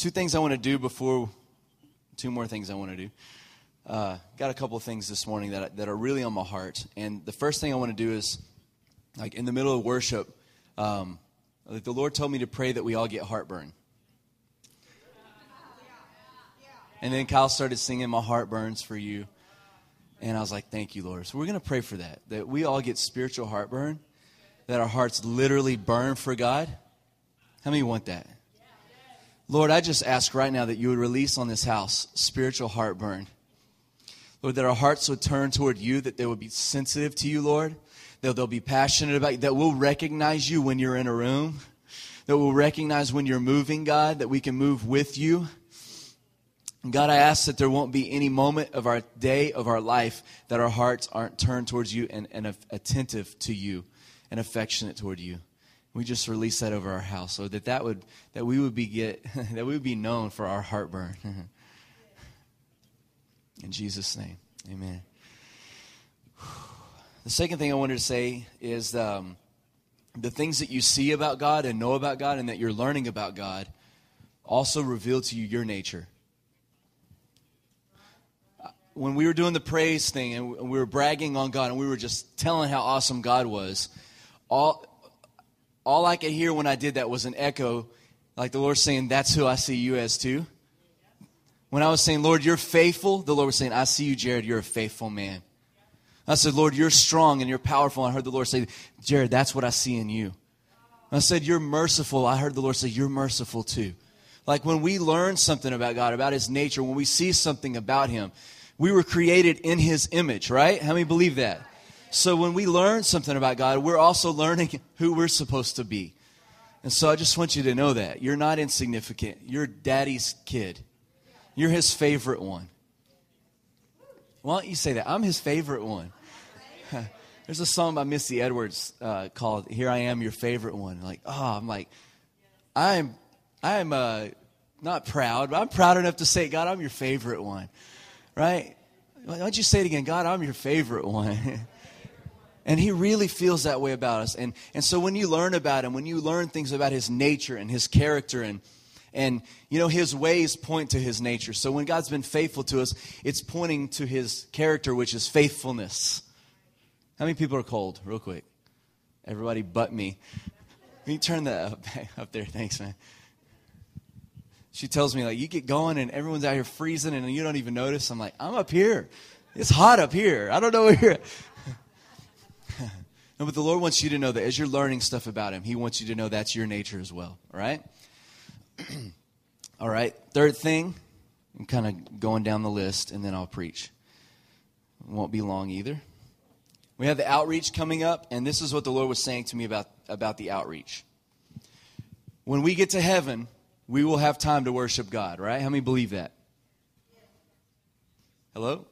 two things I want to do before, two more things I want to do. Uh, got a couple of things this morning that, that are really on my heart. And the first thing I want to do is, like in the middle of worship, um, like the Lord told me to pray that we all get heartburn. And then Kyle started singing My Heart Burns for You. And I was like, Thank you, Lord. So we're going to pray for that, that we all get spiritual heartburn, that our hearts literally burn for God. How many want that? Lord, I just ask right now that you would release on this house spiritual heartburn. Lord, that our hearts would turn toward you, that they would be sensitive to you, Lord, that they'll be passionate about you, that we'll recognize you when you're in a room, that we'll recognize when you're moving, God, that we can move with you. God, I ask that there won't be any moment of our day, of our life, that our hearts aren't turned towards you and, and attentive to you and affectionate toward you. We just release that over our house, so that that would that we would be get that we would be known for our heartburn. In Jesus' name, Amen. The second thing I wanted to say is um, the things that you see about God and know about God, and that you're learning about God, also reveal to you your nature. When we were doing the praise thing and we were bragging on God and we were just telling how awesome God was, all all I could hear when I did that was an echo, like the Lord saying, That's who I see you as too. When I was saying, Lord, you're faithful, the Lord was saying, I see you, Jared, you're a faithful man. I said, Lord, you're strong and you're powerful. I heard the Lord say, Jared, that's what I see in you. I said, You're merciful. I heard the Lord say, You're merciful too. Like when we learn something about God, about His nature, when we see something about Him, we were created in His image, right? How many believe that? So when we learn something about God, we're also learning who we're supposed to be. And so I just want you to know that. You're not insignificant. You're daddy's kid. You're his favorite one. Why don't you say that? I'm his favorite one. There's a song by Misty Edwards uh, called "Here I Am, Your Favorite One." Like, oh, I'm like, I'm, I'm uh, not proud, but I'm proud enough to say, God, I'm your favorite one, right? Why don't you say it again? God, I'm your favorite one. And he really feels that way about us. And, and so when you learn about him, when you learn things about his nature and his character and, and you know his ways point to his nature. So when god's been faithful to us it's pointing to his character which is faithfulness. How many people are cold? Real quick. Everybody but me. Can you turn that up, up there. Thanks man. She tells me like you get going and everyone's out here freezing and you don't even notice. I'm like i'm up here. It's hot up here. I don't know where you're no, but the Lord wants you to know that as you're learning stuff about Him, He wants you to know that's your nature as well. All right? all right. Third thing, I'm kind of going down the list and then I'll preach. It won't be long either. We have the outreach coming up, and this is what the Lord was saying to me about, about the outreach. When we get to heaven, we will have time to worship God, right? How many believe that? Hello?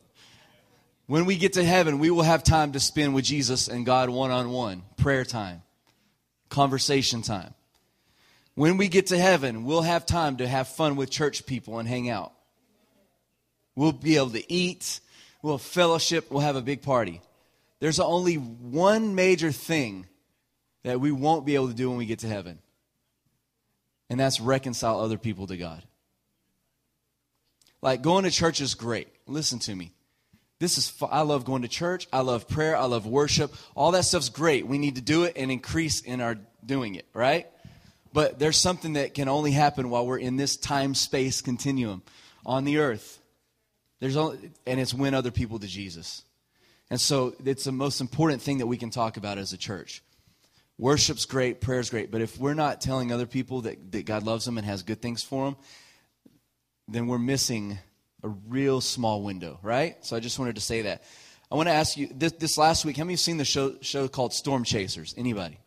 When we get to heaven, we will have time to spend with Jesus and God one on one, prayer time, conversation time. When we get to heaven, we'll have time to have fun with church people and hang out. We'll be able to eat, we'll fellowship, we'll have a big party. There's only one major thing that we won't be able to do when we get to heaven, and that's reconcile other people to God. Like going to church is great. Listen to me. This is, I love going to church. I love prayer. I love worship. All that stuff's great. We need to do it and increase in our doing it, right? But there's something that can only happen while we're in this time space continuum on the earth. There's only, and it's win other people to Jesus. And so it's the most important thing that we can talk about as a church. Worship's great, prayer's great, but if we're not telling other people that, that God loves them and has good things for them, then we're missing a real small window, right? So I just wanted to say that. I want to ask you this, this last week, how many you seen the show, show called Storm Chasers? Anybody?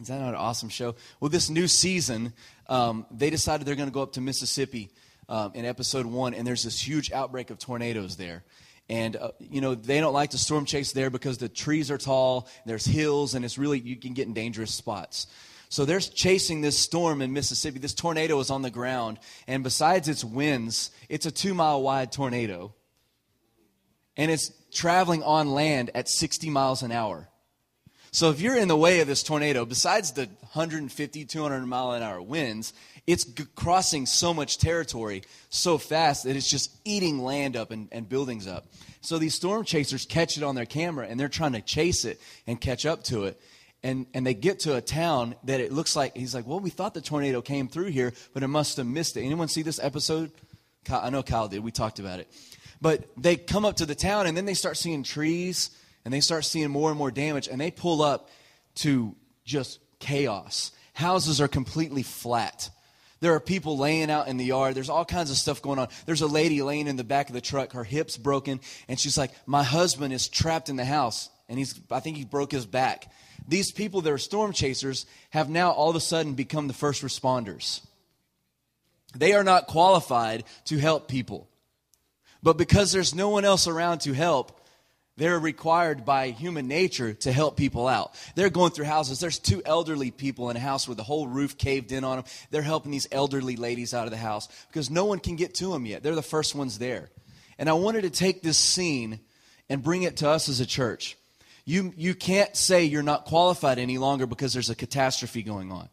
Is that not an awesome show? Well, this new season, um, they decided they're going to go up to Mississippi um, in episode one, and there's this huge outbreak of tornadoes there. And, uh, you know, they don't like to storm chase there because the trees are tall, there's hills, and it's really, you can get in dangerous spots. So they're chasing this storm in Mississippi. This tornado is on the ground. And besides its winds, it's a two mile wide tornado. And it's traveling on land at 60 miles an hour. So if you're in the way of this tornado, besides the 150, 200 mile an hour winds, it's g- crossing so much territory so fast that it's just eating land up and, and buildings up. So these storm chasers catch it on their camera and they're trying to chase it and catch up to it. And, and they get to a town that it looks like, he's like, well, we thought the tornado came through here, but it must have missed it. Anyone see this episode? Kyle, I know Kyle did. We talked about it. But they come up to the town and then they start seeing trees and they start seeing more and more damage and they pull up to just chaos. Houses are completely flat. There are people laying out in the yard. There's all kinds of stuff going on. There's a lady laying in the back of the truck, her hips broken, and she's like, My husband is trapped in the house, and he's I think he broke his back. These people that are storm chasers have now all of a sudden become the first responders. They are not qualified to help people. But because there's no one else around to help, they're required by human nature to help people out. They're going through houses. There's two elderly people in a house with the whole roof caved in on them. They're helping these elderly ladies out of the house because no one can get to them yet. They're the first ones there. And I wanted to take this scene and bring it to us as a church. You, you can't say you're not qualified any longer because there's a catastrophe going on.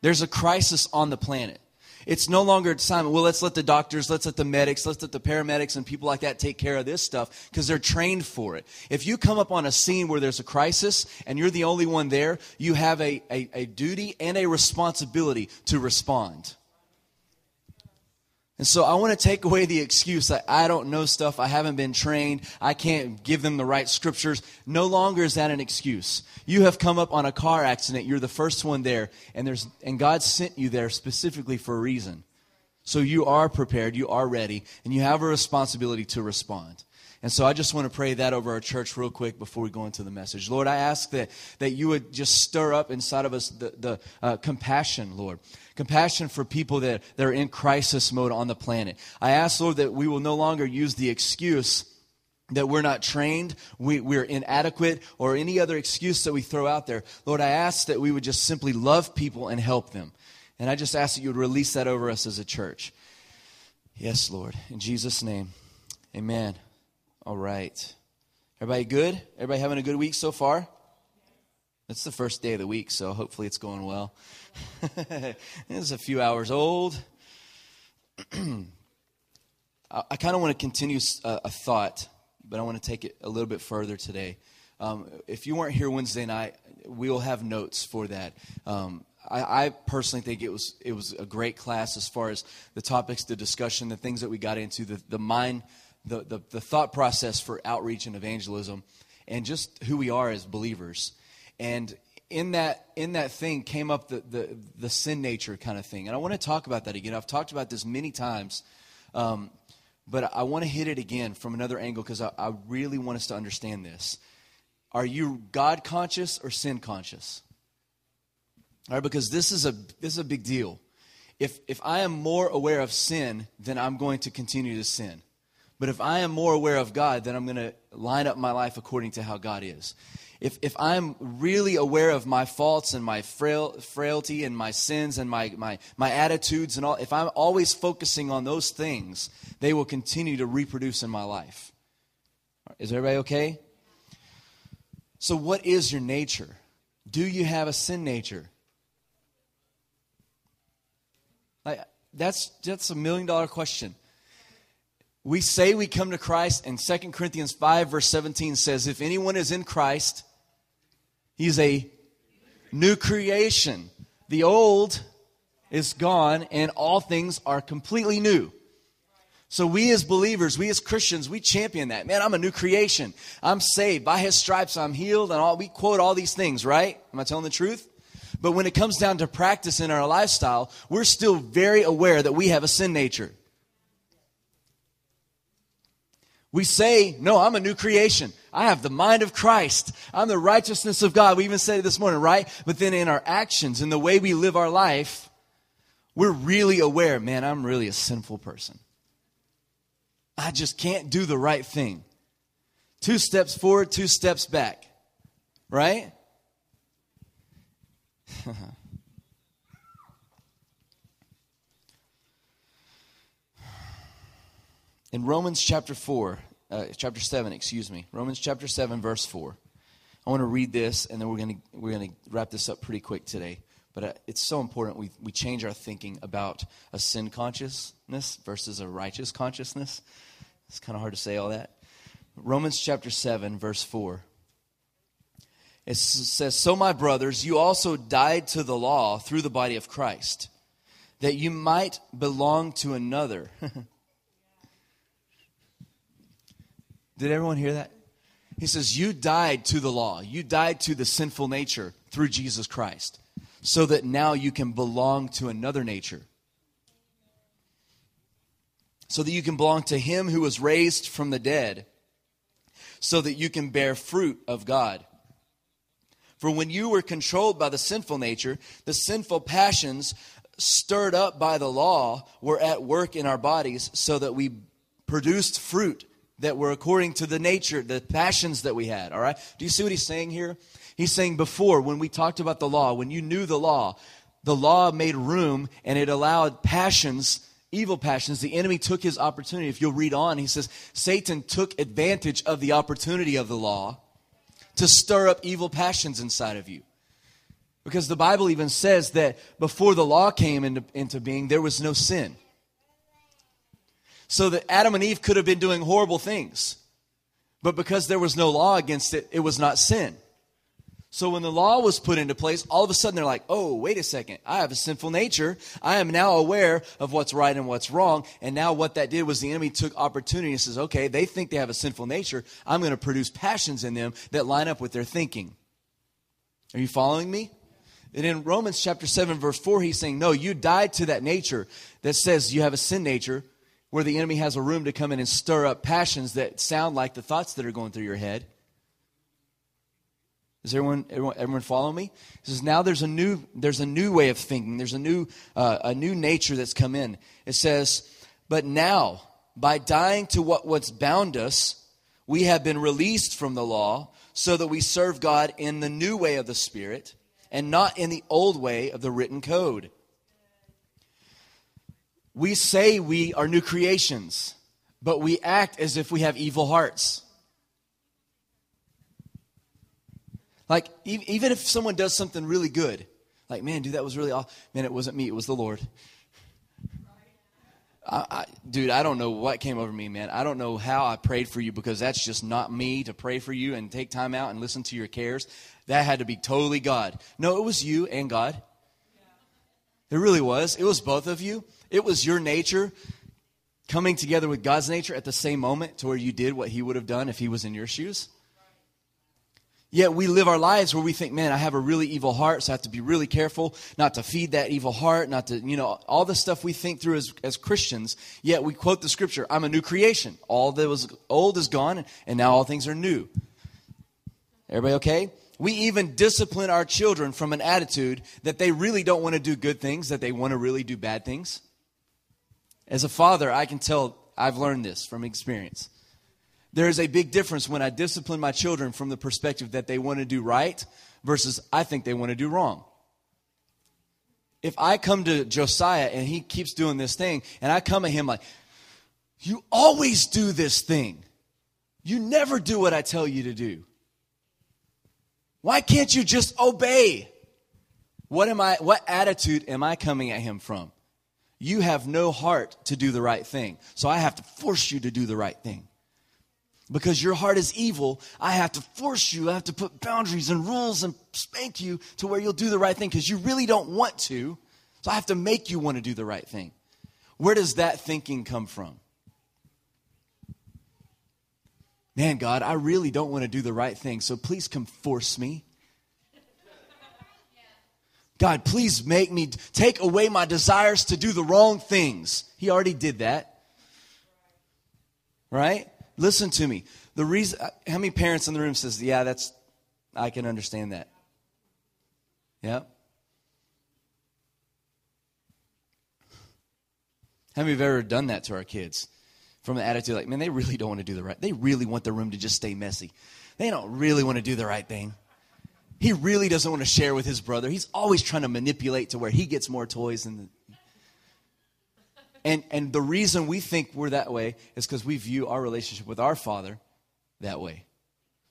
There's a crisis on the planet. It's no longer time, well, let's let the doctors, let's let the medics, let's let the paramedics and people like that take care of this stuff because they're trained for it. If you come up on a scene where there's a crisis and you're the only one there, you have a, a, a duty and a responsibility to respond. And so I want to take away the excuse that I don't know stuff, I haven't been trained, I can't give them the right scriptures. No longer is that an excuse. You have come up on a car accident, you're the first one there, and there's and God sent you there specifically for a reason. So you are prepared, you are ready, and you have a responsibility to respond. And so I just want to pray that over our church real quick before we go into the message. Lord, I ask that, that you would just stir up inside of us the, the uh, compassion, Lord. Compassion for people that, that are in crisis mode on the planet. I ask, Lord, that we will no longer use the excuse that we're not trained, we, we're inadequate, or any other excuse that we throw out there. Lord, I ask that we would just simply love people and help them. And I just ask that you would release that over us as a church. Yes, Lord. In Jesus' name, amen. All right. Everybody good? Everybody having a good week so far? It's the first day of the week, so hopefully it's going well. it's a few hours old. I, kind of want to continue a, a, thought, but I want to take it a little bit further today. Um, if you weren't here Wednesday night, we will have notes for that. Um, I, I, personally think it was it was a great class as far as the topics, the discussion, the things that we got into, the, the mind the, the, the thought process for outreach and evangelism and just who we are as believers. And in that in that thing came up the, the, the sin nature kind of thing. And I want to talk about that again. I've talked about this many times, um, but I want to hit it again from another angle because I, I really want us to understand this. Are you God conscious or sin conscious? All right, because this is a this is a big deal. If if I am more aware of sin, then I'm going to continue to sin. But if I am more aware of God, then I'm going to line up my life according to how God is. If, if I'm really aware of my faults and my frail, frailty and my sins and my, my, my attitudes and all, if I'm always focusing on those things, they will continue to reproduce in my life. Is everybody okay? So, what is your nature? Do you have a sin nature? Like, that's, that's a million dollar question we say we come to Christ, and 2 Corinthians 5, verse 17 says, If anyone is in Christ, he's a new creation. The old is gone, and all things are completely new. So, we as believers, we as Christians, we champion that. Man, I'm a new creation. I'm saved. By his stripes, I'm healed, and all, we quote all these things, right? Am I telling the truth? But when it comes down to practice in our lifestyle, we're still very aware that we have a sin nature. We say, no, I'm a new creation. I have the mind of Christ. I'm the righteousness of God. We even said it this morning, right? But then in our actions, in the way we live our life, we're really aware, man, I'm really a sinful person. I just can't do the right thing. Two steps forward, two steps back. Right? in Romans chapter 4, uh, chapter 7, excuse me, Romans chapter 7, verse 4, I want to read this, and then we're going to we're going to wrap this up pretty quick today. But uh, it's so important we, we change our thinking about a sin consciousness versus a righteous consciousness. It's kind of hard to say all that. Romans chapter 7, verse 4. It says, So, my brothers, you also died to the law through the body of Christ, that you might belong to another. Did everyone hear that? He says, You died to the law, you died to the sinful nature through Jesus Christ, so that now you can belong to another nature. So that you can belong to Him who was raised from the dead, so that you can bear fruit of God. For when you were controlled by the sinful nature, the sinful passions stirred up by the law were at work in our bodies, so that we produced fruit that were according to the nature, the passions that we had. All right? Do you see what he's saying here? He's saying before, when we talked about the law, when you knew the law, the law made room and it allowed passions, evil passions. The enemy took his opportunity. If you'll read on, he says Satan took advantage of the opportunity of the law to stir up evil passions inside of you. Because the Bible even says that before the law came into, into being, there was no sin so that Adam and Eve could have been doing horrible things. But because there was no law against it, it was not sin. So when the law was put into place, all of a sudden they're like, oh, wait a second. I have a sinful nature. I am now aware of what's right and what's wrong. And now what that did was the enemy took opportunity and says, okay, they think they have a sinful nature. I'm going to produce passions in them that line up with their thinking. Are you following me? And in Romans chapter 7, verse 4, he's saying, no, you died to that nature that says you have a sin nature where the enemy has a room to come in and stir up passions that sound like the thoughts that are going through your head. Is everyone, everyone, everyone follow me? He says now there's a new there's a new way of thinking. There's a new uh, a new nature that's come in. It says, but now by dying to what what's bound us, we have been released from the law, so that we serve God in the new way of the Spirit, and not in the old way of the written code. We say we are new creations, but we act as if we have evil hearts. Like, even if someone does something really good, like, man, dude, that was really awesome. Man, it wasn't me, it was the Lord. I, I, dude, I don't know what came over me, man. I don't know how I prayed for you because that's just not me to pray for you and take time out and listen to your cares. That had to be totally God. No, it was you and God. It really was. It was both of you. It was your nature coming together with God's nature at the same moment to where you did what He would have done if He was in your shoes. Yet we live our lives where we think, man, I have a really evil heart, so I have to be really careful not to feed that evil heart, not to, you know, all the stuff we think through as, as Christians. Yet we quote the scripture, I'm a new creation. All that was old is gone, and now all things are new. Everybody okay? We even discipline our children from an attitude that they really don't want to do good things, that they want to really do bad things. As a father, I can tell I've learned this from experience. There is a big difference when I discipline my children from the perspective that they want to do right versus I think they want to do wrong. If I come to Josiah and he keeps doing this thing, and I come at him like, You always do this thing. You never do what I tell you to do. Why can't you just obey? What am I what attitude am I coming at him from? You have no heart to do the right thing. So I have to force you to do the right thing. Because your heart is evil, I have to force you, I have to put boundaries and rules and spank you to where you'll do the right thing because you really don't want to. So I have to make you want to do the right thing. Where does that thinking come from? Man, God, I really don't want to do the right thing, so please come force me. God, please make me take away my desires to do the wrong things. He already did that. Right? Listen to me. The reason how many parents in the room says, "Yeah, that's I can understand that." Yeah. How many have ever done that to our kids? From the attitude like, man, they really don't want to do the right. They really want the room to just stay messy. They don't really want to do the right thing. He really doesn't want to share with his brother. He's always trying to manipulate to where he gets more toys than the, and and the reason we think we're that way is because we view our relationship with our father that way.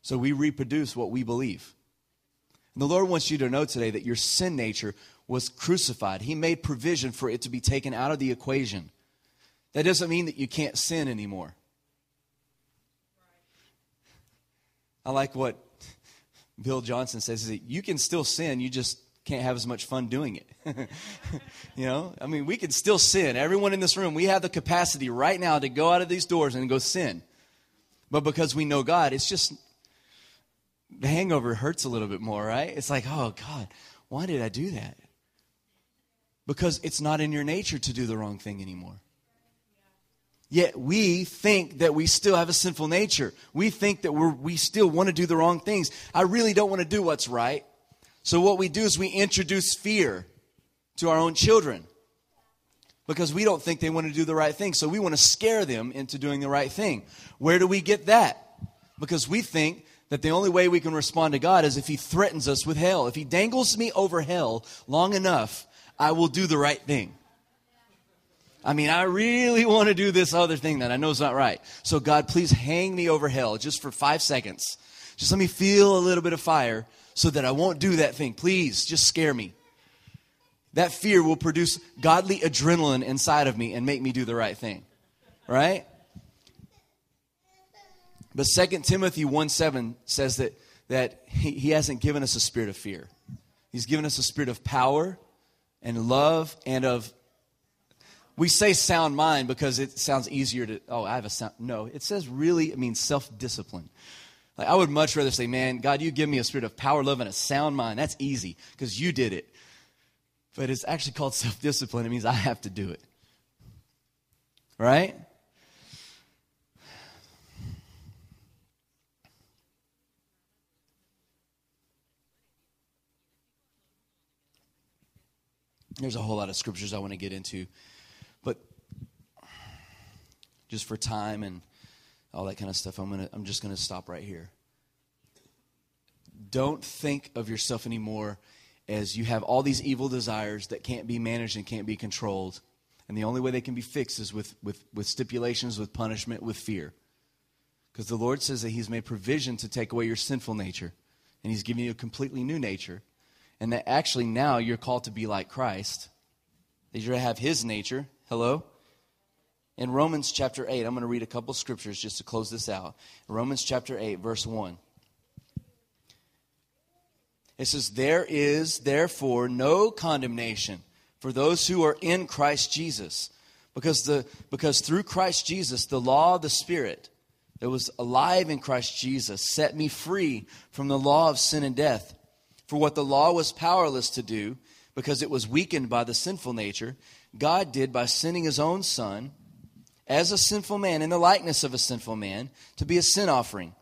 So we reproduce what we believe. And the Lord wants you to know today that your sin nature was crucified. He made provision for it to be taken out of the equation. That doesn't mean that you can't sin anymore. I like what Bill Johnson says is that you can still sin, you just can't have as much fun doing it. you know, I mean, we can still sin. Everyone in this room, we have the capacity right now to go out of these doors and go sin. But because we know God, it's just the hangover hurts a little bit more, right? It's like, oh, God, why did I do that? Because it's not in your nature to do the wrong thing anymore. Yet we think that we still have a sinful nature. We think that we're, we still want to do the wrong things. I really don't want to do what's right. So what we do is we introduce fear to our own children because we don't think they want to do the right thing. So we want to scare them into doing the right thing. Where do we get that? Because we think that the only way we can respond to God is if He threatens us with hell. If He dangles me over hell long enough, I will do the right thing. I mean, I really want to do this other thing that I know is not right. So, God, please hang me over hell just for five seconds. Just let me feel a little bit of fire so that I won't do that thing. Please, just scare me. That fear will produce godly adrenaline inside of me and make me do the right thing. Right? But 2 Timothy 1 7 says that, that he, he hasn't given us a spirit of fear. He's given us a spirit of power and love and of we say sound mind because it sounds easier to oh i have a sound no it says really it means self-discipline like, I would much rather say, man, God, you give me a spirit of power, love, and a sound mind. That's easy because you did it. But it's actually called self discipline. It means I have to do it. Right? There's a whole lot of scriptures I want to get into, just for time and all that kind of stuff. I'm gonna I'm just gonna stop right here. Don't think of yourself anymore as you have all these evil desires that can't be managed and can't be controlled. And the only way they can be fixed is with, with, with stipulations, with punishment, with fear. Because the Lord says that He's made provision to take away your sinful nature. And He's given you a completely new nature. And that actually now you're called to be like Christ. That you're to have His nature. Hello? In Romans chapter 8, I'm going to read a couple scriptures just to close this out. Romans chapter 8, verse 1. It says, There is therefore no condemnation for those who are in Christ Jesus. Because, the, because through Christ Jesus, the law of the Spirit that was alive in Christ Jesus set me free from the law of sin and death. For what the law was powerless to do, because it was weakened by the sinful nature, God did by sending his own Son as a sinful man, in the likeness of a sinful man, to be a sin offering.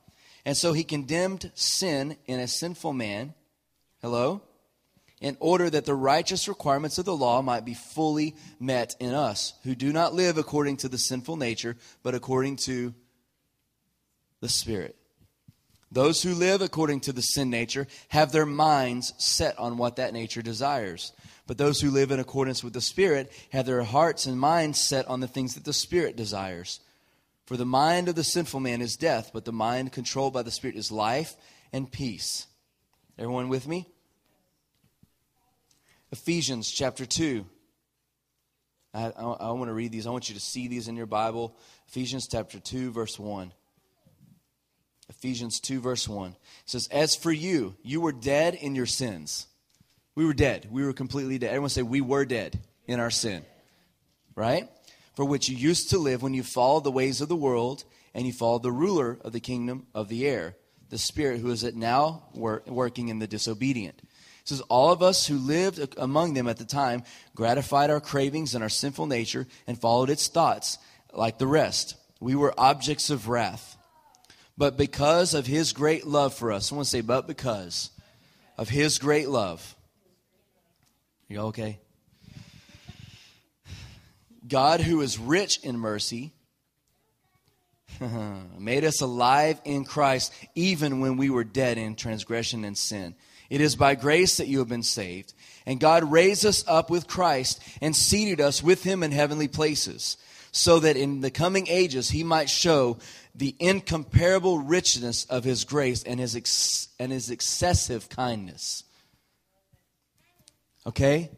And so he condemned sin in a sinful man. Hello? In order that the righteous requirements of the law might be fully met in us, who do not live according to the sinful nature, but according to the Spirit. Those who live according to the sin nature have their minds set on what that nature desires. But those who live in accordance with the Spirit have their hearts and minds set on the things that the Spirit desires. For the mind of the sinful man is death, but the mind controlled by the Spirit is life and peace. Everyone with me? Ephesians chapter 2. I, I, I want to read these. I want you to see these in your Bible. Ephesians chapter 2, verse 1. Ephesians 2, verse 1. It says, As for you, you were dead in your sins we were dead. We were completely dead. Everyone say, We were dead in our sin. Right? For which you used to live when you followed the ways of the world and you followed the ruler of the kingdom of the air, the spirit who is at now work, working in the disobedient. It says, All of us who lived among them at the time gratified our cravings and our sinful nature and followed its thoughts like the rest. We were objects of wrath. But because of his great love for us, someone say, but because of his great love you go, okay? God, who is rich in mercy, made us alive in Christ even when we were dead in transgression and sin. It is by grace that you have been saved. And God raised us up with Christ and seated us with him in heavenly places so that in the coming ages he might show the incomparable richness of his grace and his, ex- and his excessive kindness. Okay?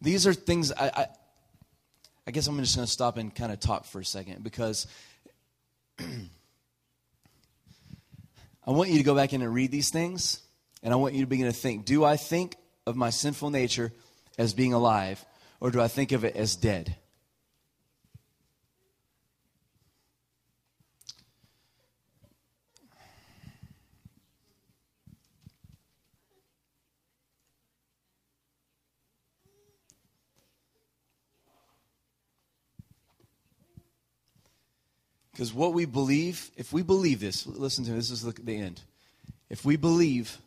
These are things I, I, I guess I'm just going to stop and kind of talk for a second because I want you to go back in and read these things, and I want you to begin to think do I think of my sinful nature as being alive, or do I think of it as dead? Because what we believe, if we believe this, listen to me, this is the, the end. If we believe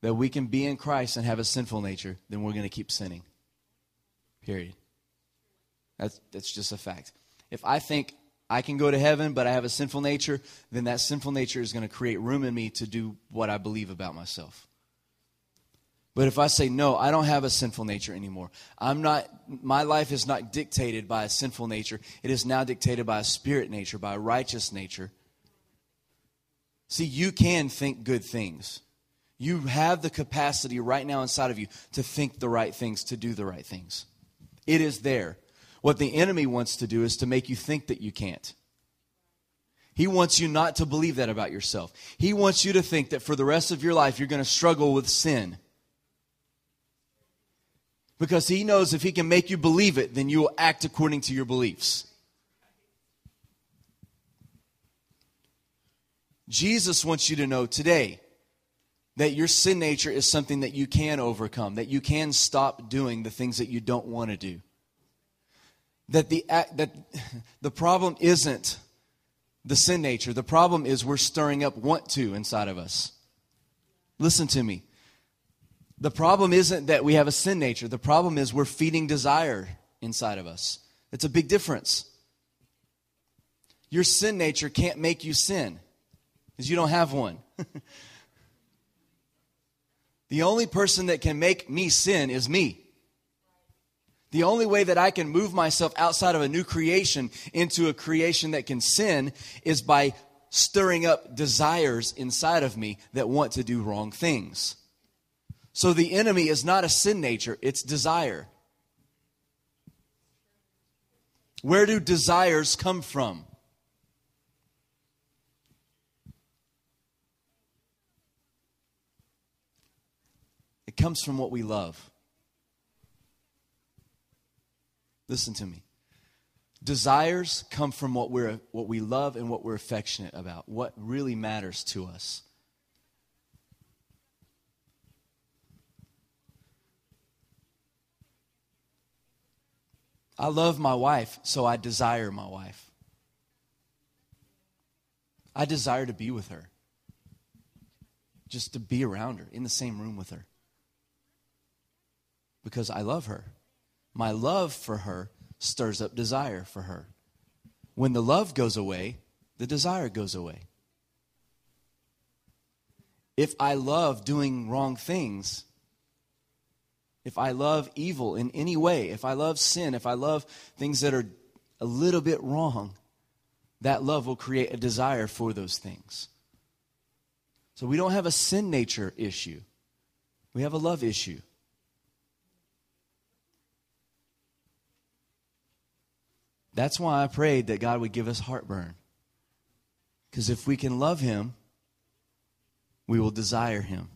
that we can be in Christ and have a sinful nature, then we're going to keep sinning. Period. That's, that's just a fact. If I think I can go to heaven, but I have a sinful nature, then that sinful nature is going to create room in me to do what I believe about myself. But if I say, no, I don't have a sinful nature anymore, I'm not, my life is not dictated by a sinful nature. It is now dictated by a spirit nature, by a righteous nature. See, you can think good things. You have the capacity right now inside of you to think the right things, to do the right things. It is there. What the enemy wants to do is to make you think that you can't. He wants you not to believe that about yourself. He wants you to think that for the rest of your life you're going to struggle with sin because he knows if he can make you believe it, then you will act according to your beliefs. Jesus wants you to know today that your sin nature is something that you can overcome, that you can stop doing the things that you don't want to do. That the, that the problem isn't the sin nature, the problem is we're stirring up want to inside of us. Listen to me. The problem isn't that we have a sin nature. The problem is we're feeding desire inside of us. It's a big difference. Your sin nature can't make you sin because you don't have one. the only person that can make me sin is me. The only way that I can move myself outside of a new creation into a creation that can sin is by stirring up desires inside of me that want to do wrong things. So the enemy is not a sin nature, it's desire. Where do desires come from? It comes from what we love. Listen to me. Desires come from what, we're, what we love and what we're affectionate about, what really matters to us. I love my wife, so I desire my wife. I desire to be with her, just to be around her, in the same room with her, because I love her. My love for her stirs up desire for her. When the love goes away, the desire goes away. If I love doing wrong things, if I love evil in any way, if I love sin, if I love things that are a little bit wrong, that love will create a desire for those things. So we don't have a sin nature issue, we have a love issue. That's why I prayed that God would give us heartburn. Because if we can love Him, we will desire Him.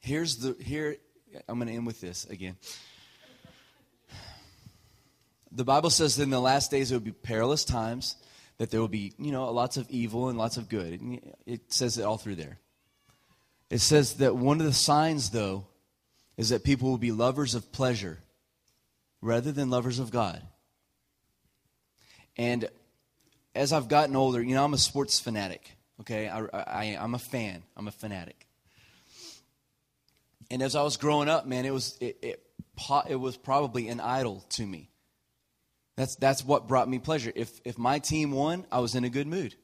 Here's the here I'm going to end with this again. The Bible says that in the last days there will be perilous times, that there will be, you know, lots of evil and lots of good. It says it all through there. It says that one of the signs, though, is that people will be lovers of pleasure rather than lovers of God. And as I've gotten older, you know, I'm a sports fanatic. Okay, I, I, I'm a fan. I'm a fanatic. And as I was growing up, man, it was it, it, it was probably an idol to me. That's that's what brought me pleasure. If if my team won, I was in a good mood.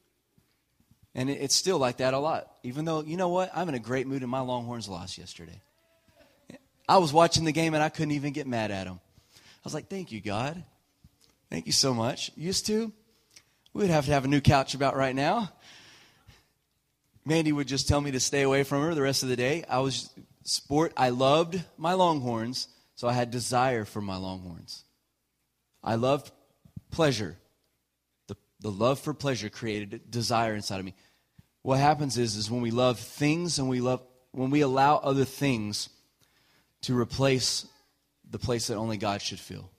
And it, it's still like that a lot. Even though, you know what? I'm in a great mood and my Longhorns lost yesterday. I was watching the game and I couldn't even get mad at them. I was like, thank you, God. Thank you so much. Used to, we would have to have a new couch about right now. Mandy would just tell me to stay away from her the rest of the day. I was sport. I loved my Longhorns, so I had desire for my Longhorns. I loved pleasure. The, the love for pleasure created desire inside of me. What happens is, is when we love things and we love when we allow other things to replace the place that only God should fill.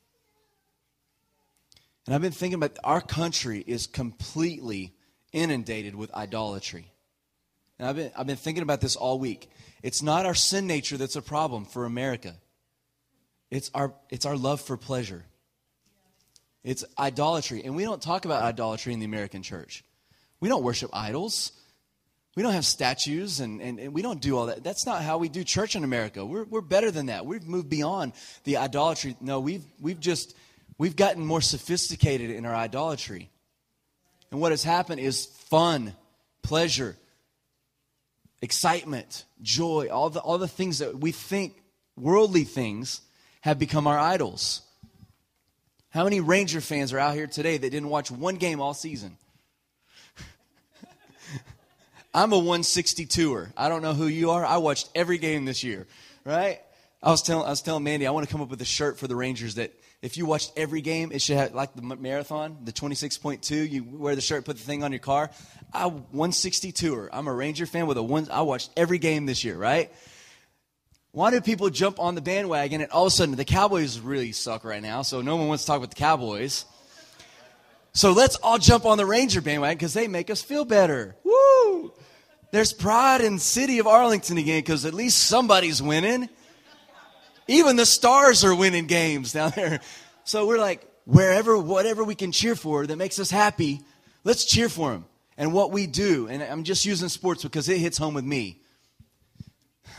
And I've been thinking about our country is completely inundated with idolatry. And I've been, I've been thinking about this all week. It's not our sin nature that's a problem for America. It's our, it's our love for pleasure. It's idolatry. And we don't talk about idolatry in the American church. We don't worship idols. We don't have statues and, and, and, we don't do all that. That's not how we do church in America. We're, we're better than that. We've moved beyond the idolatry. No, we've, we've just, we've gotten more sophisticated in our idolatry. And what has happened is fun, pleasure, excitement, joy, all the, all the things that we think, worldly things, have become our idols. How many Ranger fans are out here today that didn't watch one game all season? I'm a 162er. I don't know who you are. I watched every game this year, right? I was telling I was telling Mandy I want to come up with a shirt for the Rangers that if you watched every game, it should have like the marathon, the 26.2. You wear the shirt, put the thing on your car. I 162er. I'm a Ranger fan with a one. I watched every game this year, right? Why do people jump on the bandwagon and all of a sudden the Cowboys really suck right now, so no one wants to talk about the Cowboys. So let's all jump on the Ranger bandwagon because they make us feel better. Woo! There's pride in city of Arlington again because at least somebody's winning. Even the stars are winning games down there. So we're like, wherever, whatever we can cheer for that makes us happy, let's cheer for them. And what we do, and I'm just using sports because it hits home with me.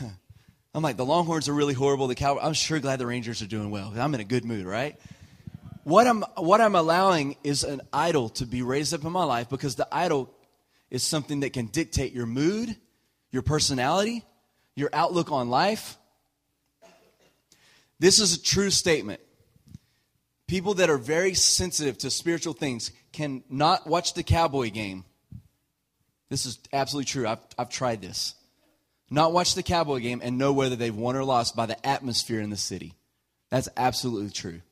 I'm like, the Longhorns are really horrible. The Cow- I'm sure glad the Rangers are doing well. I'm in a good mood, right? What I'm, what I'm allowing is an idol to be raised up in my life because the idol is something that can dictate your mood, your personality, your outlook on life. This is a true statement. People that are very sensitive to spiritual things can not watch the cowboy game. This is absolutely true. I've, I've tried this. Not watch the cowboy game and know whether they've won or lost by the atmosphere in the city. That's absolutely true.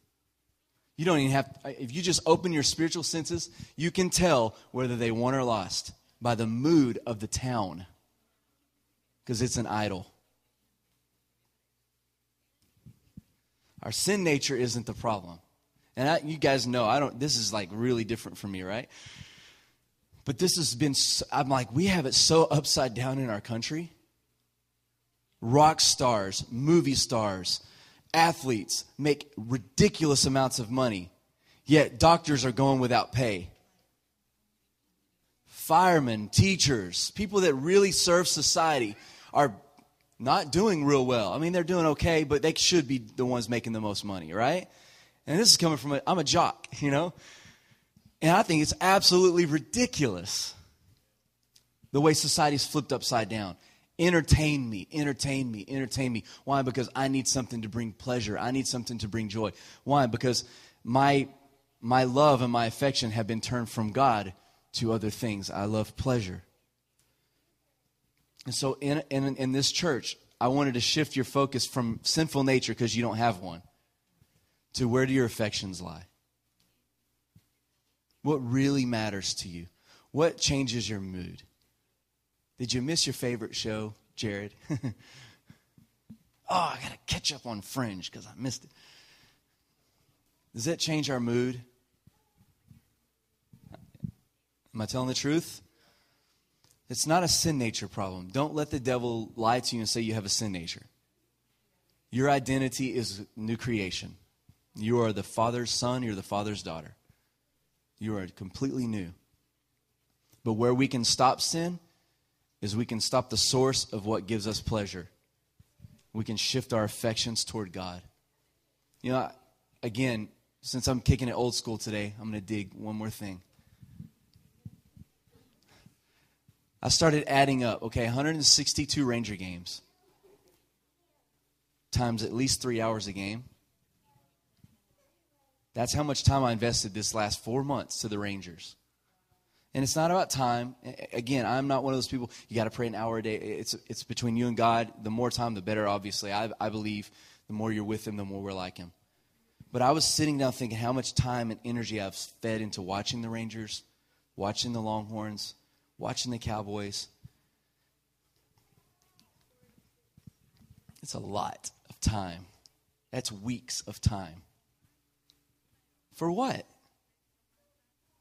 You don't even have, if you just open your spiritual senses, you can tell whether they won or lost by the mood of the town because it's an idol. Our sin nature isn't the problem. And I, you guys know, I don't, this is like really different for me, right? But this has been, I'm like, we have it so upside down in our country. Rock stars, movie stars, athletes make ridiculous amounts of money, yet doctors are going without pay. Firemen, teachers, people that really serve society are not doing real well. I mean, they're doing okay, but they should be the ones making the most money, right? And this is coming from, I'm a jock, you know? And I think it's absolutely ridiculous the way society's flipped upside down. Entertain me, entertain me, entertain me. Why? Because I need something to bring pleasure. I need something to bring joy. Why? Because my, my love and my affection have been turned from God to other things. I love pleasure. And so in, in, in this church, I wanted to shift your focus from sinful nature because you don't have one to where do your affections lie? What really matters to you? What changes your mood? Did you miss your favorite show, Jared? oh, I got to catch up on Fringe because I missed it. Does that change our mood? Am I telling the truth? It's not a sin nature problem. Don't let the devil lie to you and say you have a sin nature. Your identity is new creation. You are the Father's son, you're the Father's daughter. You are completely new. But where we can stop sin is we can stop the source of what gives us pleasure. We can shift our affections toward God. You know, again, since I'm kicking it old school today, I'm going to dig one more thing. I started adding up. Okay, 162 Ranger games times at least three hours a game. That's how much time I invested this last four months to the Rangers. And it's not about time. Again, I'm not one of those people, you got to pray an hour a day. It's, it's between you and God. The more time, the better, obviously. I, I believe the more you're with Him, the more we're like Him. But I was sitting down thinking how much time and energy I've fed into watching the Rangers, watching the Longhorns, watching the Cowboys. It's a lot of time. That's weeks of time. For what?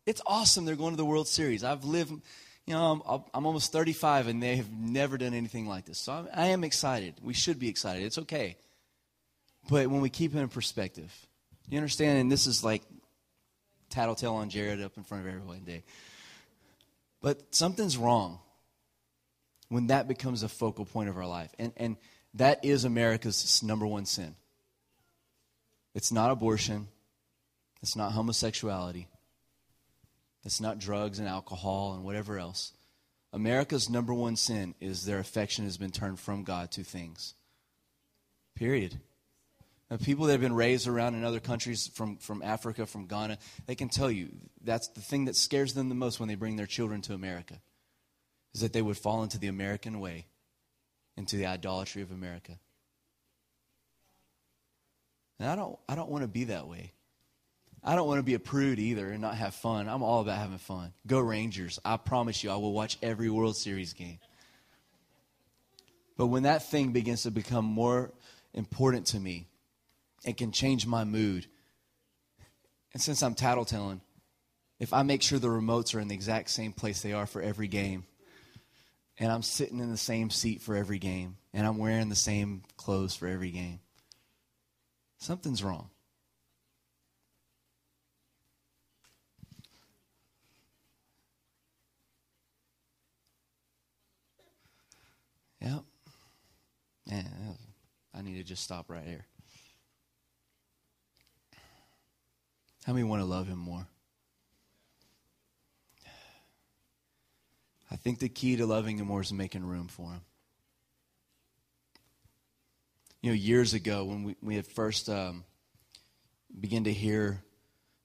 It's awesome they're going to the World Series. I've lived, you know, I'm, I'm almost 35 and they have never done anything like this. So I'm, I am excited. We should be excited. It's okay. But when we keep it in perspective, you understand? And this is like tattletale on Jared up in front of everyone today. But something's wrong when that becomes a focal point of our life. And, and that is America's number one sin. It's not abortion, it's not homosexuality, it's not drugs and alcohol and whatever else. America's number one sin is their affection has been turned from God to things. Period. People that have been raised around in other countries from, from Africa, from Ghana, they can tell you that's the thing that scares them the most when they bring their children to America is that they would fall into the American way, into the idolatry of America. And I don't, I don't want to be that way. I don't want to be a prude either and not have fun. I'm all about having fun. Go Rangers. I promise you, I will watch every World Series game. But when that thing begins to become more important to me, it can change my mood. And since I'm tattletelling, if I make sure the remotes are in the exact same place they are for every game, and I'm sitting in the same seat for every game, and I'm wearing the same clothes for every game, something's wrong. Yep. Man, I need to just stop right here. How many want to love him more? I think the key to loving him more is making room for him. You know, years ago when we, we had first um, began to hear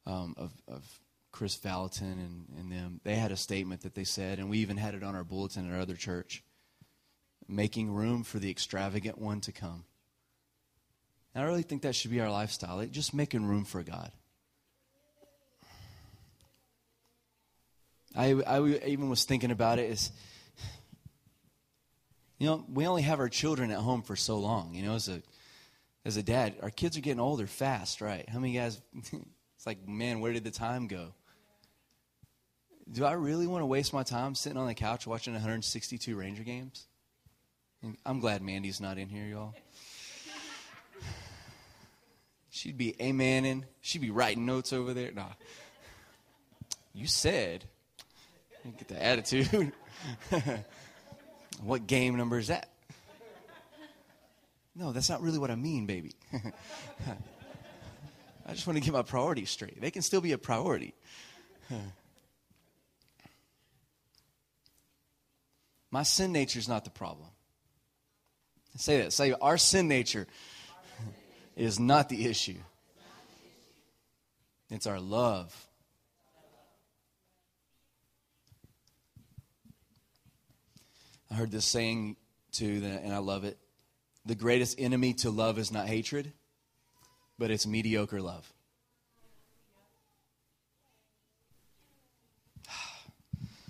um, of, of Kris Vallotton and, and them, they had a statement that they said, and we even had it on our bulletin at our other church making room for the extravagant one to come. And I really think that should be our lifestyle, just making room for God. I, I even was thinking about it is, you know, we only have our children at home for so long. You know, as a as a dad, our kids are getting older fast, right? How many guys? it's like, man, where did the time go? Do I really want to waste my time sitting on the couch watching 162 Ranger games? I'm glad Mandy's not in here, y'all. She'd be amening. She'd be writing notes over there. Nah. You said Get the attitude. what game number is that? No, that's not really what I mean, baby. I just want to get my priorities straight. They can still be a priority. my sin nature is not the problem. Say that. Say, our sin nature is not the issue. It's our love I heard this saying too, and I love it. The greatest enemy to love is not hatred, but it's mediocre love.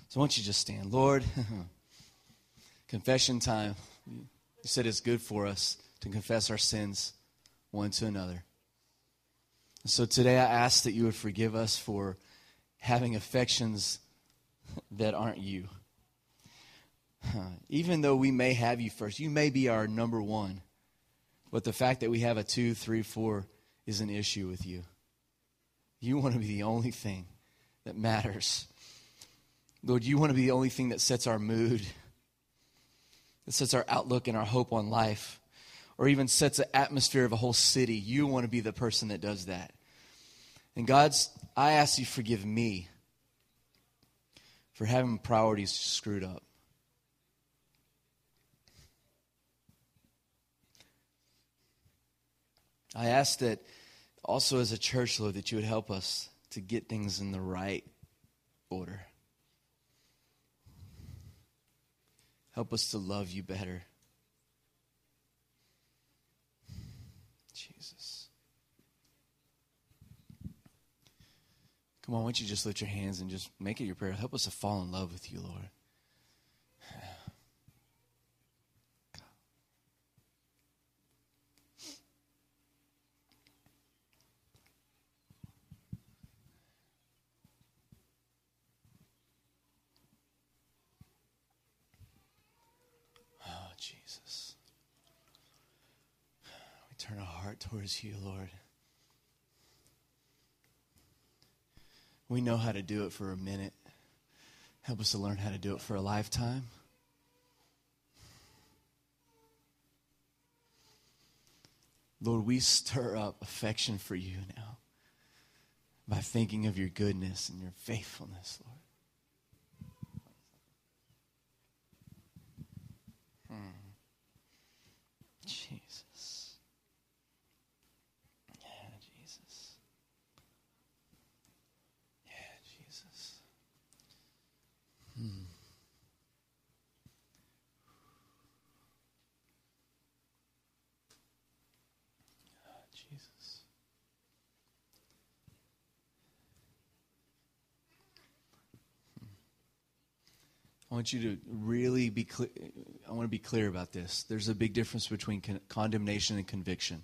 So why don't you just stand? Lord, confession time. You said it's good for us to confess our sins one to another. So today I ask that you would forgive us for having affections that aren't you. Even though we may have you first, you may be our number one, but the fact that we have a two, three, four is an issue with you. You want to be the only thing that matters. Lord, you want to be the only thing that sets our mood, that sets our outlook and our hope on life, or even sets the atmosphere of a whole city. You want to be the person that does that. And God's, I ask you forgive me for having priorities screwed up. I ask that also as a church, Lord, that you would help us to get things in the right order. Help us to love you better. Jesus. Come on, why don't you just lift your hands and just make it your prayer? Help us to fall in love with you, Lord. Oh, Jesus. We turn our heart towards you, Lord. We know how to do it for a minute. Help us to learn how to do it for a lifetime. Lord, we stir up affection for you now by thinking of your goodness and your faithfulness, Lord. Hmm. Jesus. Yeah, Jesus. Yeah, Jesus. Hmm. Ah, Jesus. Hmm. I want you to really be clear. I want to be clear about this. There's a big difference between con- condemnation and conviction.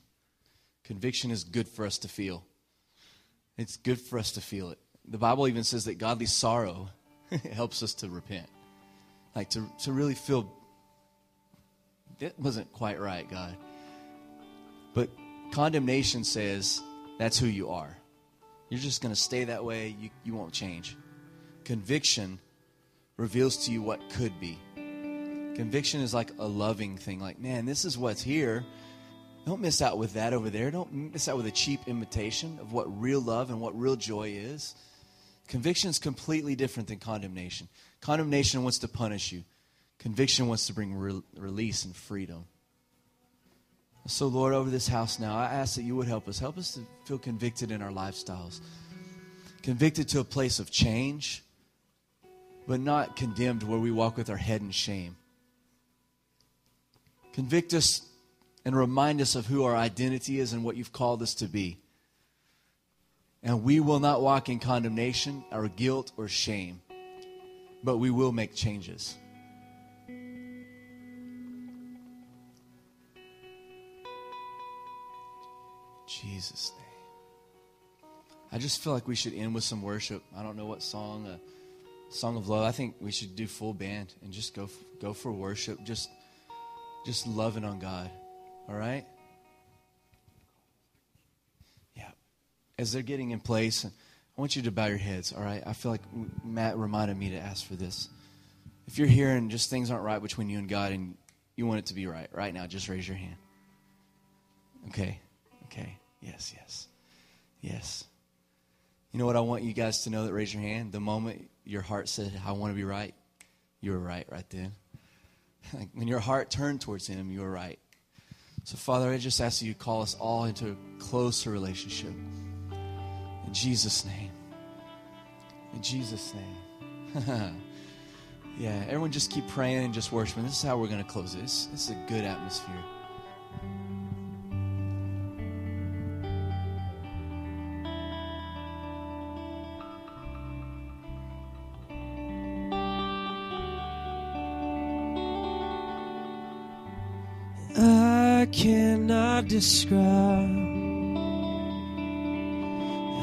Conviction is good for us to feel. It's good for us to feel it. The Bible even says that godly sorrow helps us to repent. Like to, to really feel that wasn't quite right, God. But condemnation says that's who you are. You're just going to stay that way. You, you won't change. Conviction reveals to you what could be. Conviction is like a loving thing. Like, man, this is what's here. Don't miss out with that over there. Don't miss out with a cheap imitation of what real love and what real joy is. Conviction is completely different than condemnation. Condemnation wants to punish you, conviction wants to bring re- release and freedom. So, Lord, over this house now, I ask that you would help us. Help us to feel convicted in our lifestyles, convicted to a place of change, but not condemned where we walk with our head in shame. Convict us and remind us of who our identity is and what you've called us to be. And we will not walk in condemnation or guilt or shame, but we will make changes. Jesus' name. I just feel like we should end with some worship. I don't know what song, a song of love. I think we should do full band and just go go for worship. Just just loving on God. All right? Yeah. As they're getting in place, I want you to bow your heads, all right? I feel like Matt reminded me to ask for this. If you're here and just things aren't right between you and God and you want it to be right, right now, just raise your hand. Okay. Okay. Yes, yes. Yes. You know what I want you guys to know that raise your hand? The moment your heart said, I want to be right, you were right right then. When your heart turned towards Him, you were right. So, Father, I just ask you call us all into a closer relationship. In Jesus' name. In Jesus' name. yeah, everyone just keep praying and just worshiping. This is how we're going to close this. This is a good atmosphere. Describe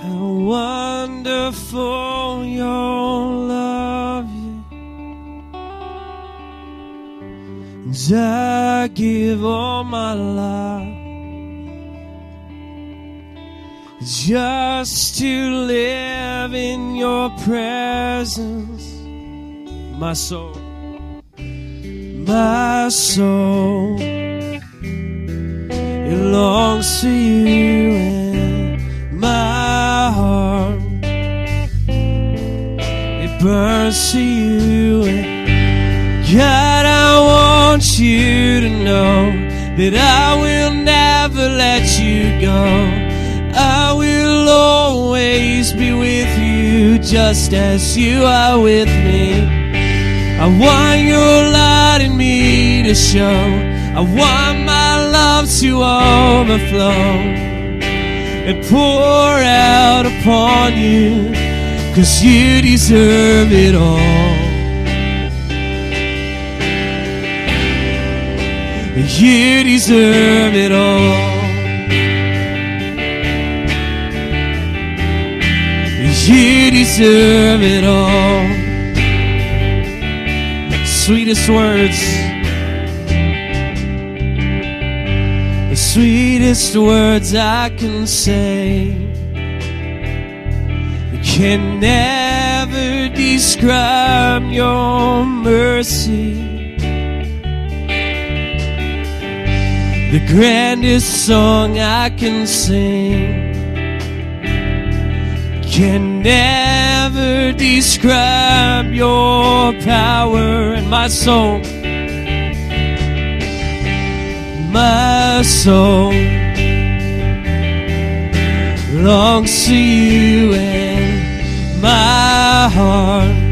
how wonderful your love is. I give all my life just to live in your presence, my soul, my soul. It longs for you and my heart. It burns for you and God, I want you to know that I will never let you go. I will always be with you just as you are with me. I want your light in me to show. I want to overflow and pour out upon you, cause you deserve it all. You deserve it all. You deserve it all. Sweetest words. Sweetest words I can say can never describe your mercy. The grandest song I can sing can never describe your power in my soul. My soul longs to you and my heart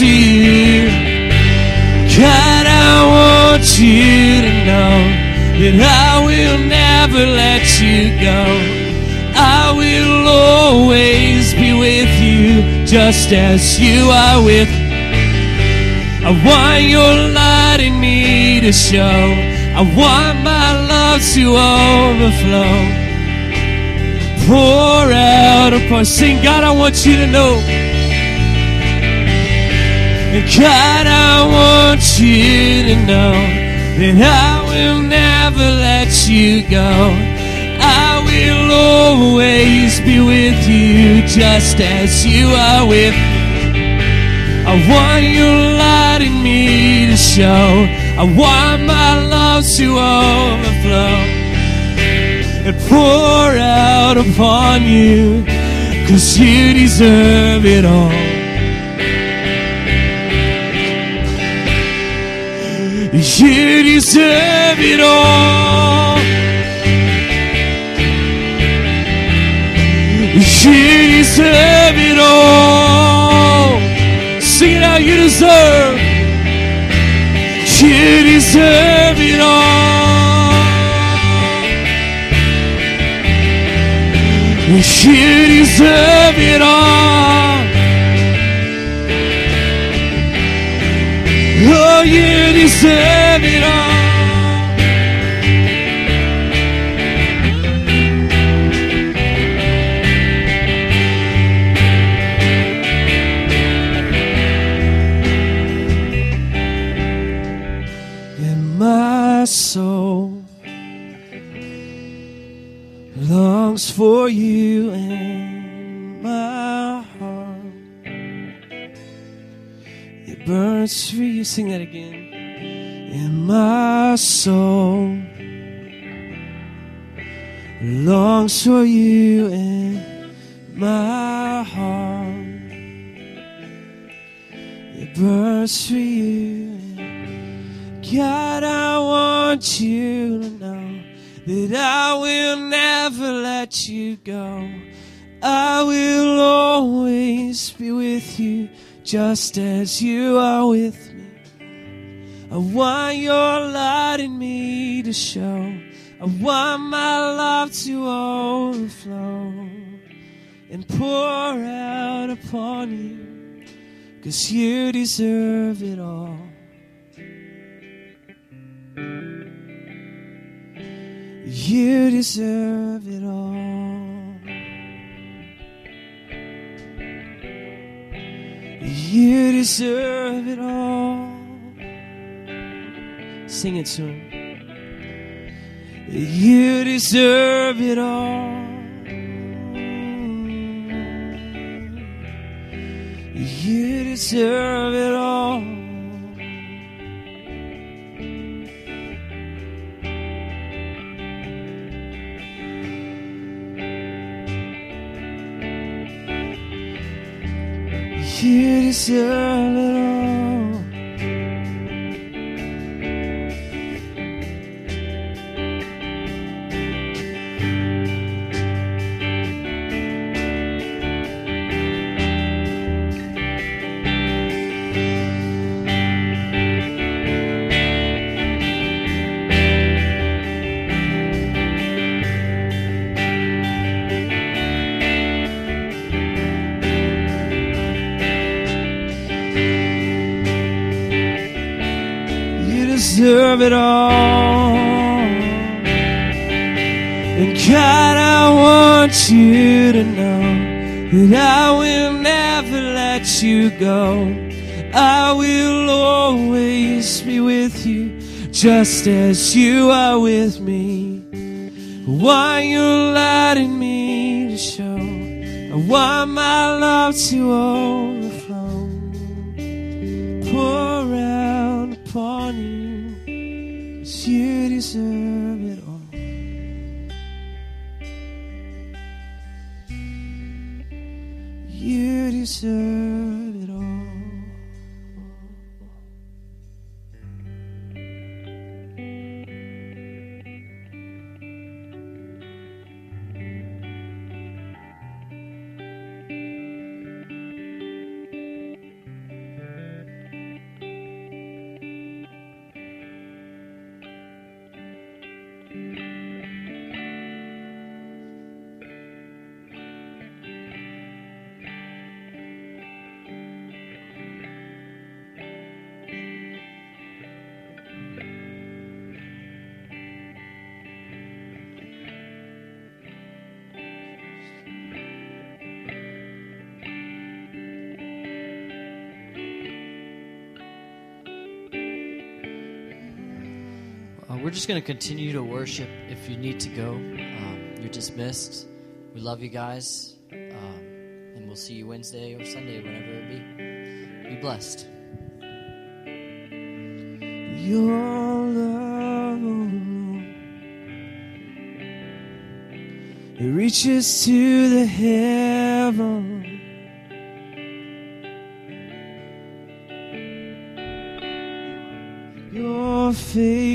you. God, I want you to know that I will never let you go. I will always be with you just as you are with I want your to show. I want my love to overflow. Pour out upon sing God, I want you to know. God, I want you to know that I will never let you go. I will always be with you just as you are with me. I want your light in me to show. I want my love to overflow and pour out upon you, cause you deserve it all. You deserve it all. You deserve it all. Sing it out, you deserve. You deserve it all. Deserve it all. Oh, you deserve it all. Sing that again and my soul longs for you and my heart it burns for you God, I want you to know that I will never let you go. I will always be with you just as you are with. I want your light in me to show. I want my love to overflow and pour out upon you because you deserve it all. You deserve it all. You deserve it all. Sing it to him. You deserve it all. You deserve it all. You deserve it all. Deserve it all. And God, I want you to know that I will never let you go. I will always be with you, just as you are with me. Why you're letting me to show, I want my love to overflow, pour deserve it all. You deserve just going to continue to worship. If you need to go, um, you're dismissed. We love you guys. Um, and we'll see you Wednesday or Sunday, whenever it be. Be blessed. Your love, oh it reaches to the heaven. Your faithfulness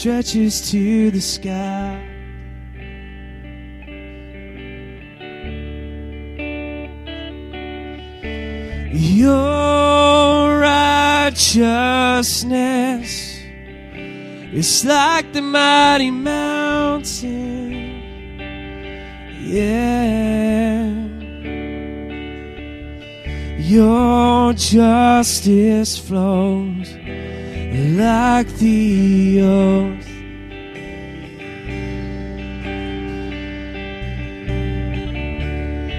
stretches to the sky. Your righteousness is like the mighty mountain. Yeah. Your justice flows like the ocean.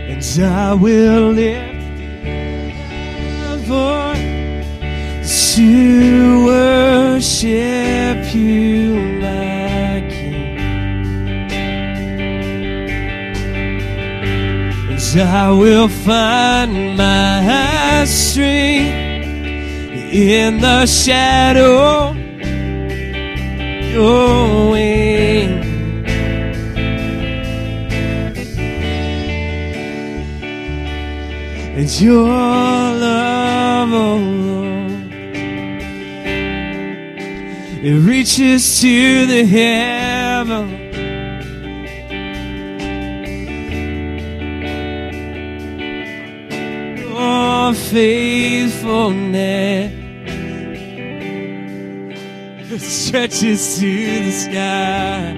And I will lift my voice to worship you, my King. And I will find my strength in the shadow your wing. It's your love, oh Lord. It reaches to the heaven. Your faithfulness stretches to the sky.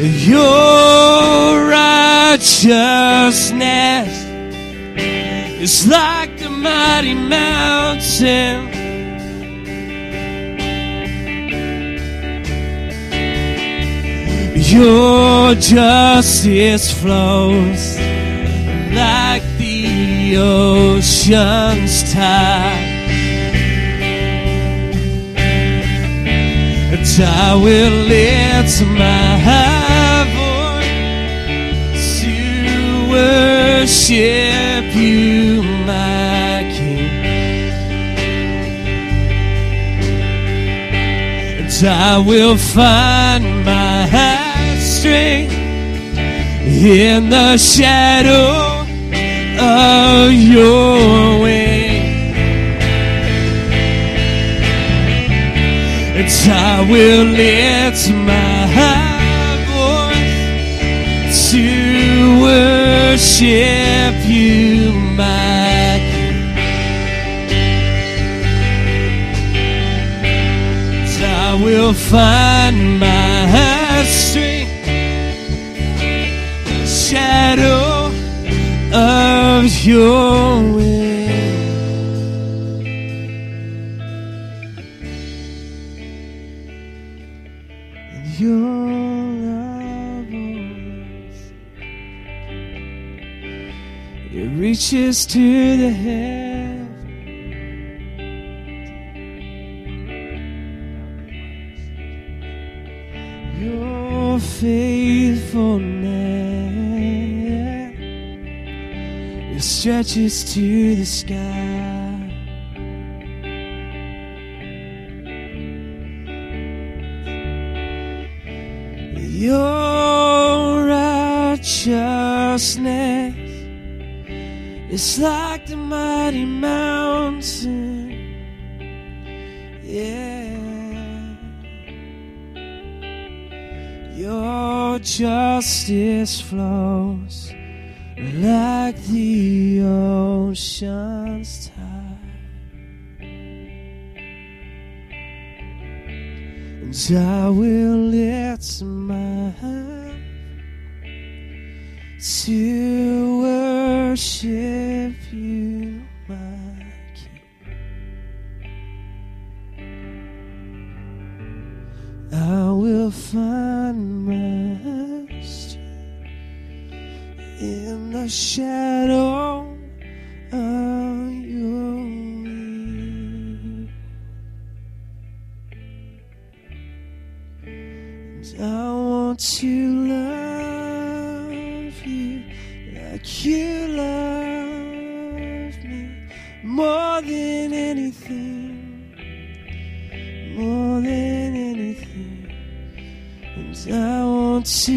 Your righteousness is like the mighty mountain. Your justice flows like the ocean's tide. And I will lift my voice to worship you, my King. And I will find my strength in the shadow your wing. And I will lift my voice to worship you, my King. And I will find my strength your will. And your love always. It reaches to the heaven. To the sky. Your righteousness is like the mighty mountain. Yeah. Your justice flows like the ocean's tide. And I will lift my hand to worship you, the shadow of wings. And I want to love you like you love me more than anything, more than anything. And I want to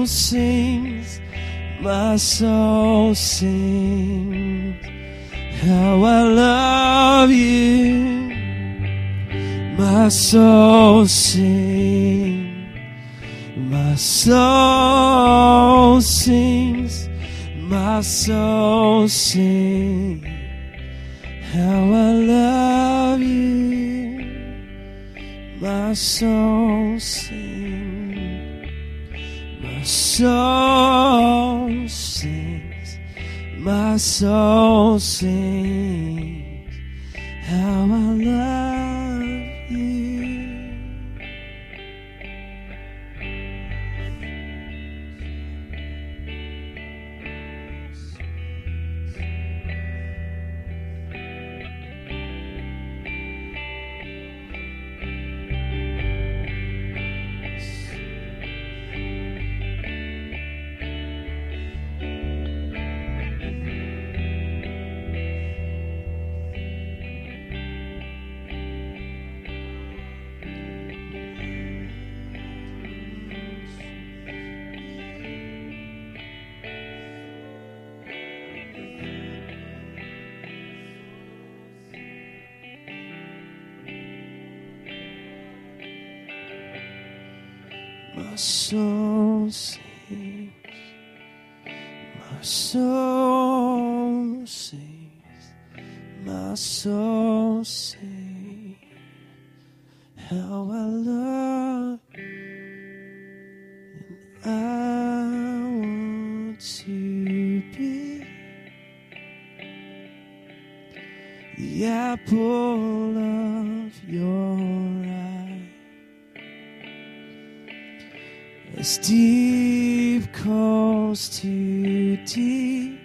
soul sings, my soul sings how I love you. My soul sings, my soul sings, my soul sings how I love you. My soul sings, soul sings, my soul sings how I love As deep calls to deep.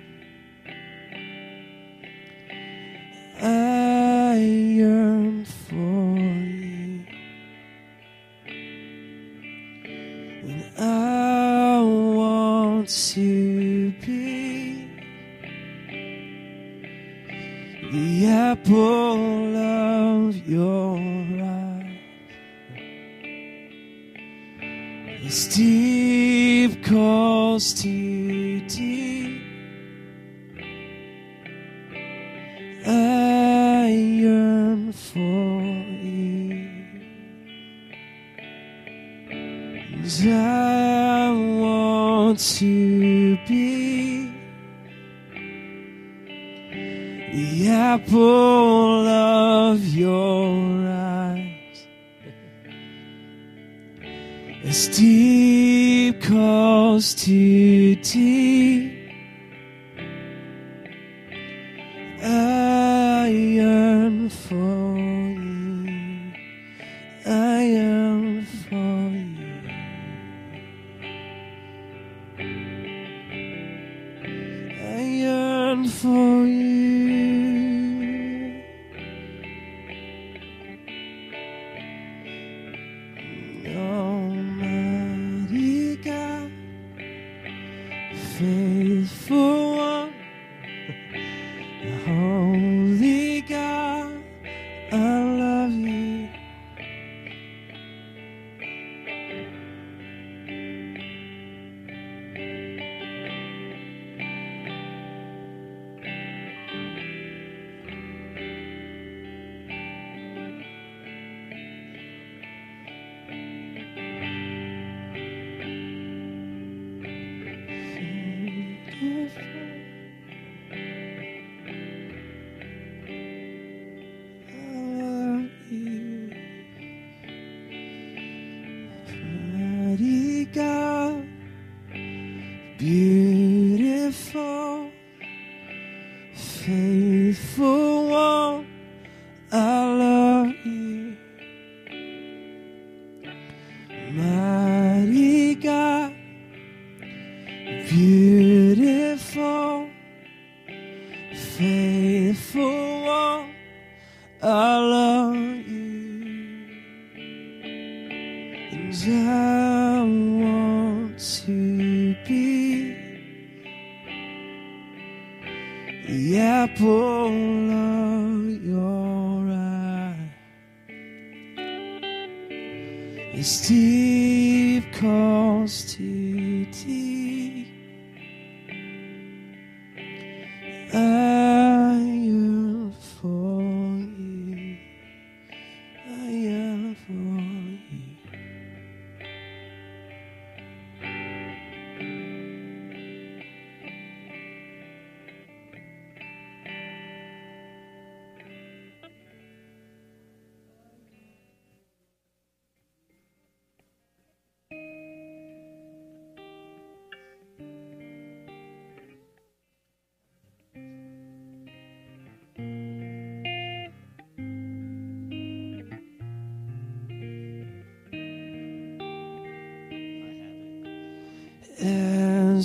house to.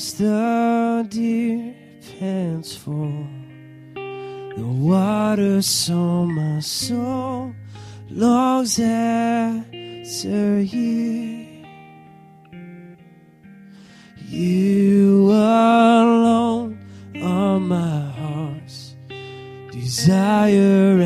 as the deer pants for the water, so my soul longs after you. You alone are my heart's desire.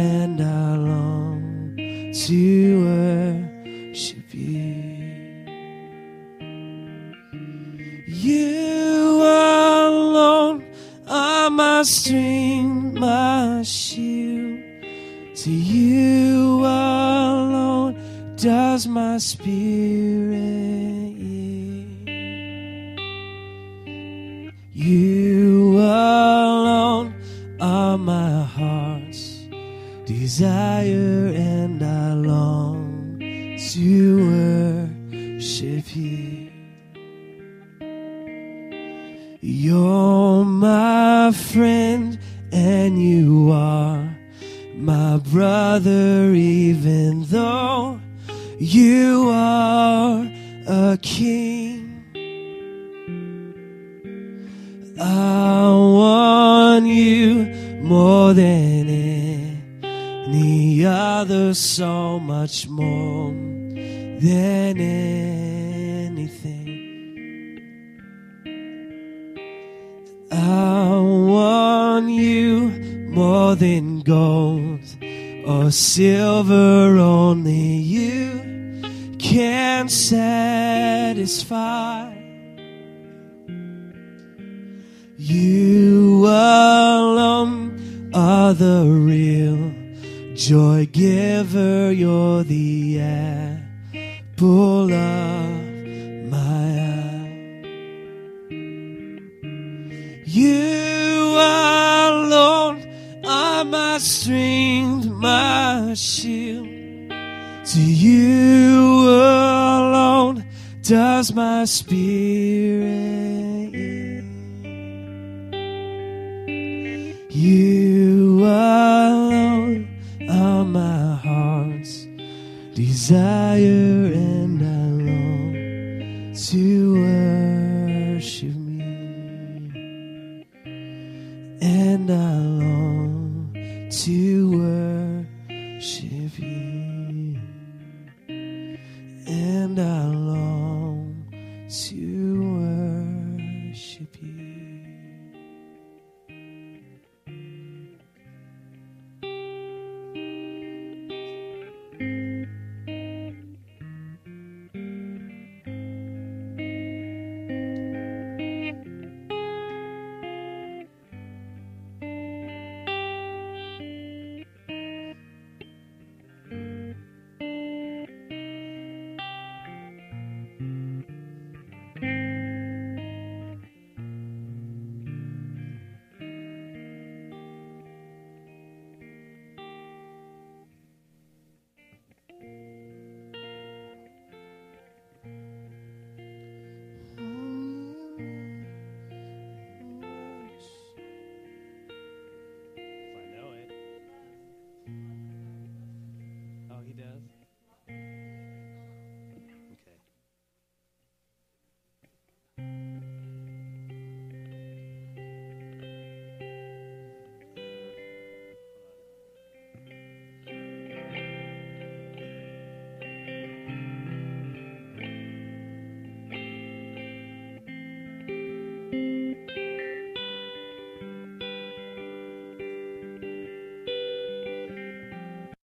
my spirit. Silver, only you can satisfy. You alone are the real joy giver. You're the apple of my eye. You alone are my strength, my shield. To you alone does my spirit yield. You alone are my heart's desire,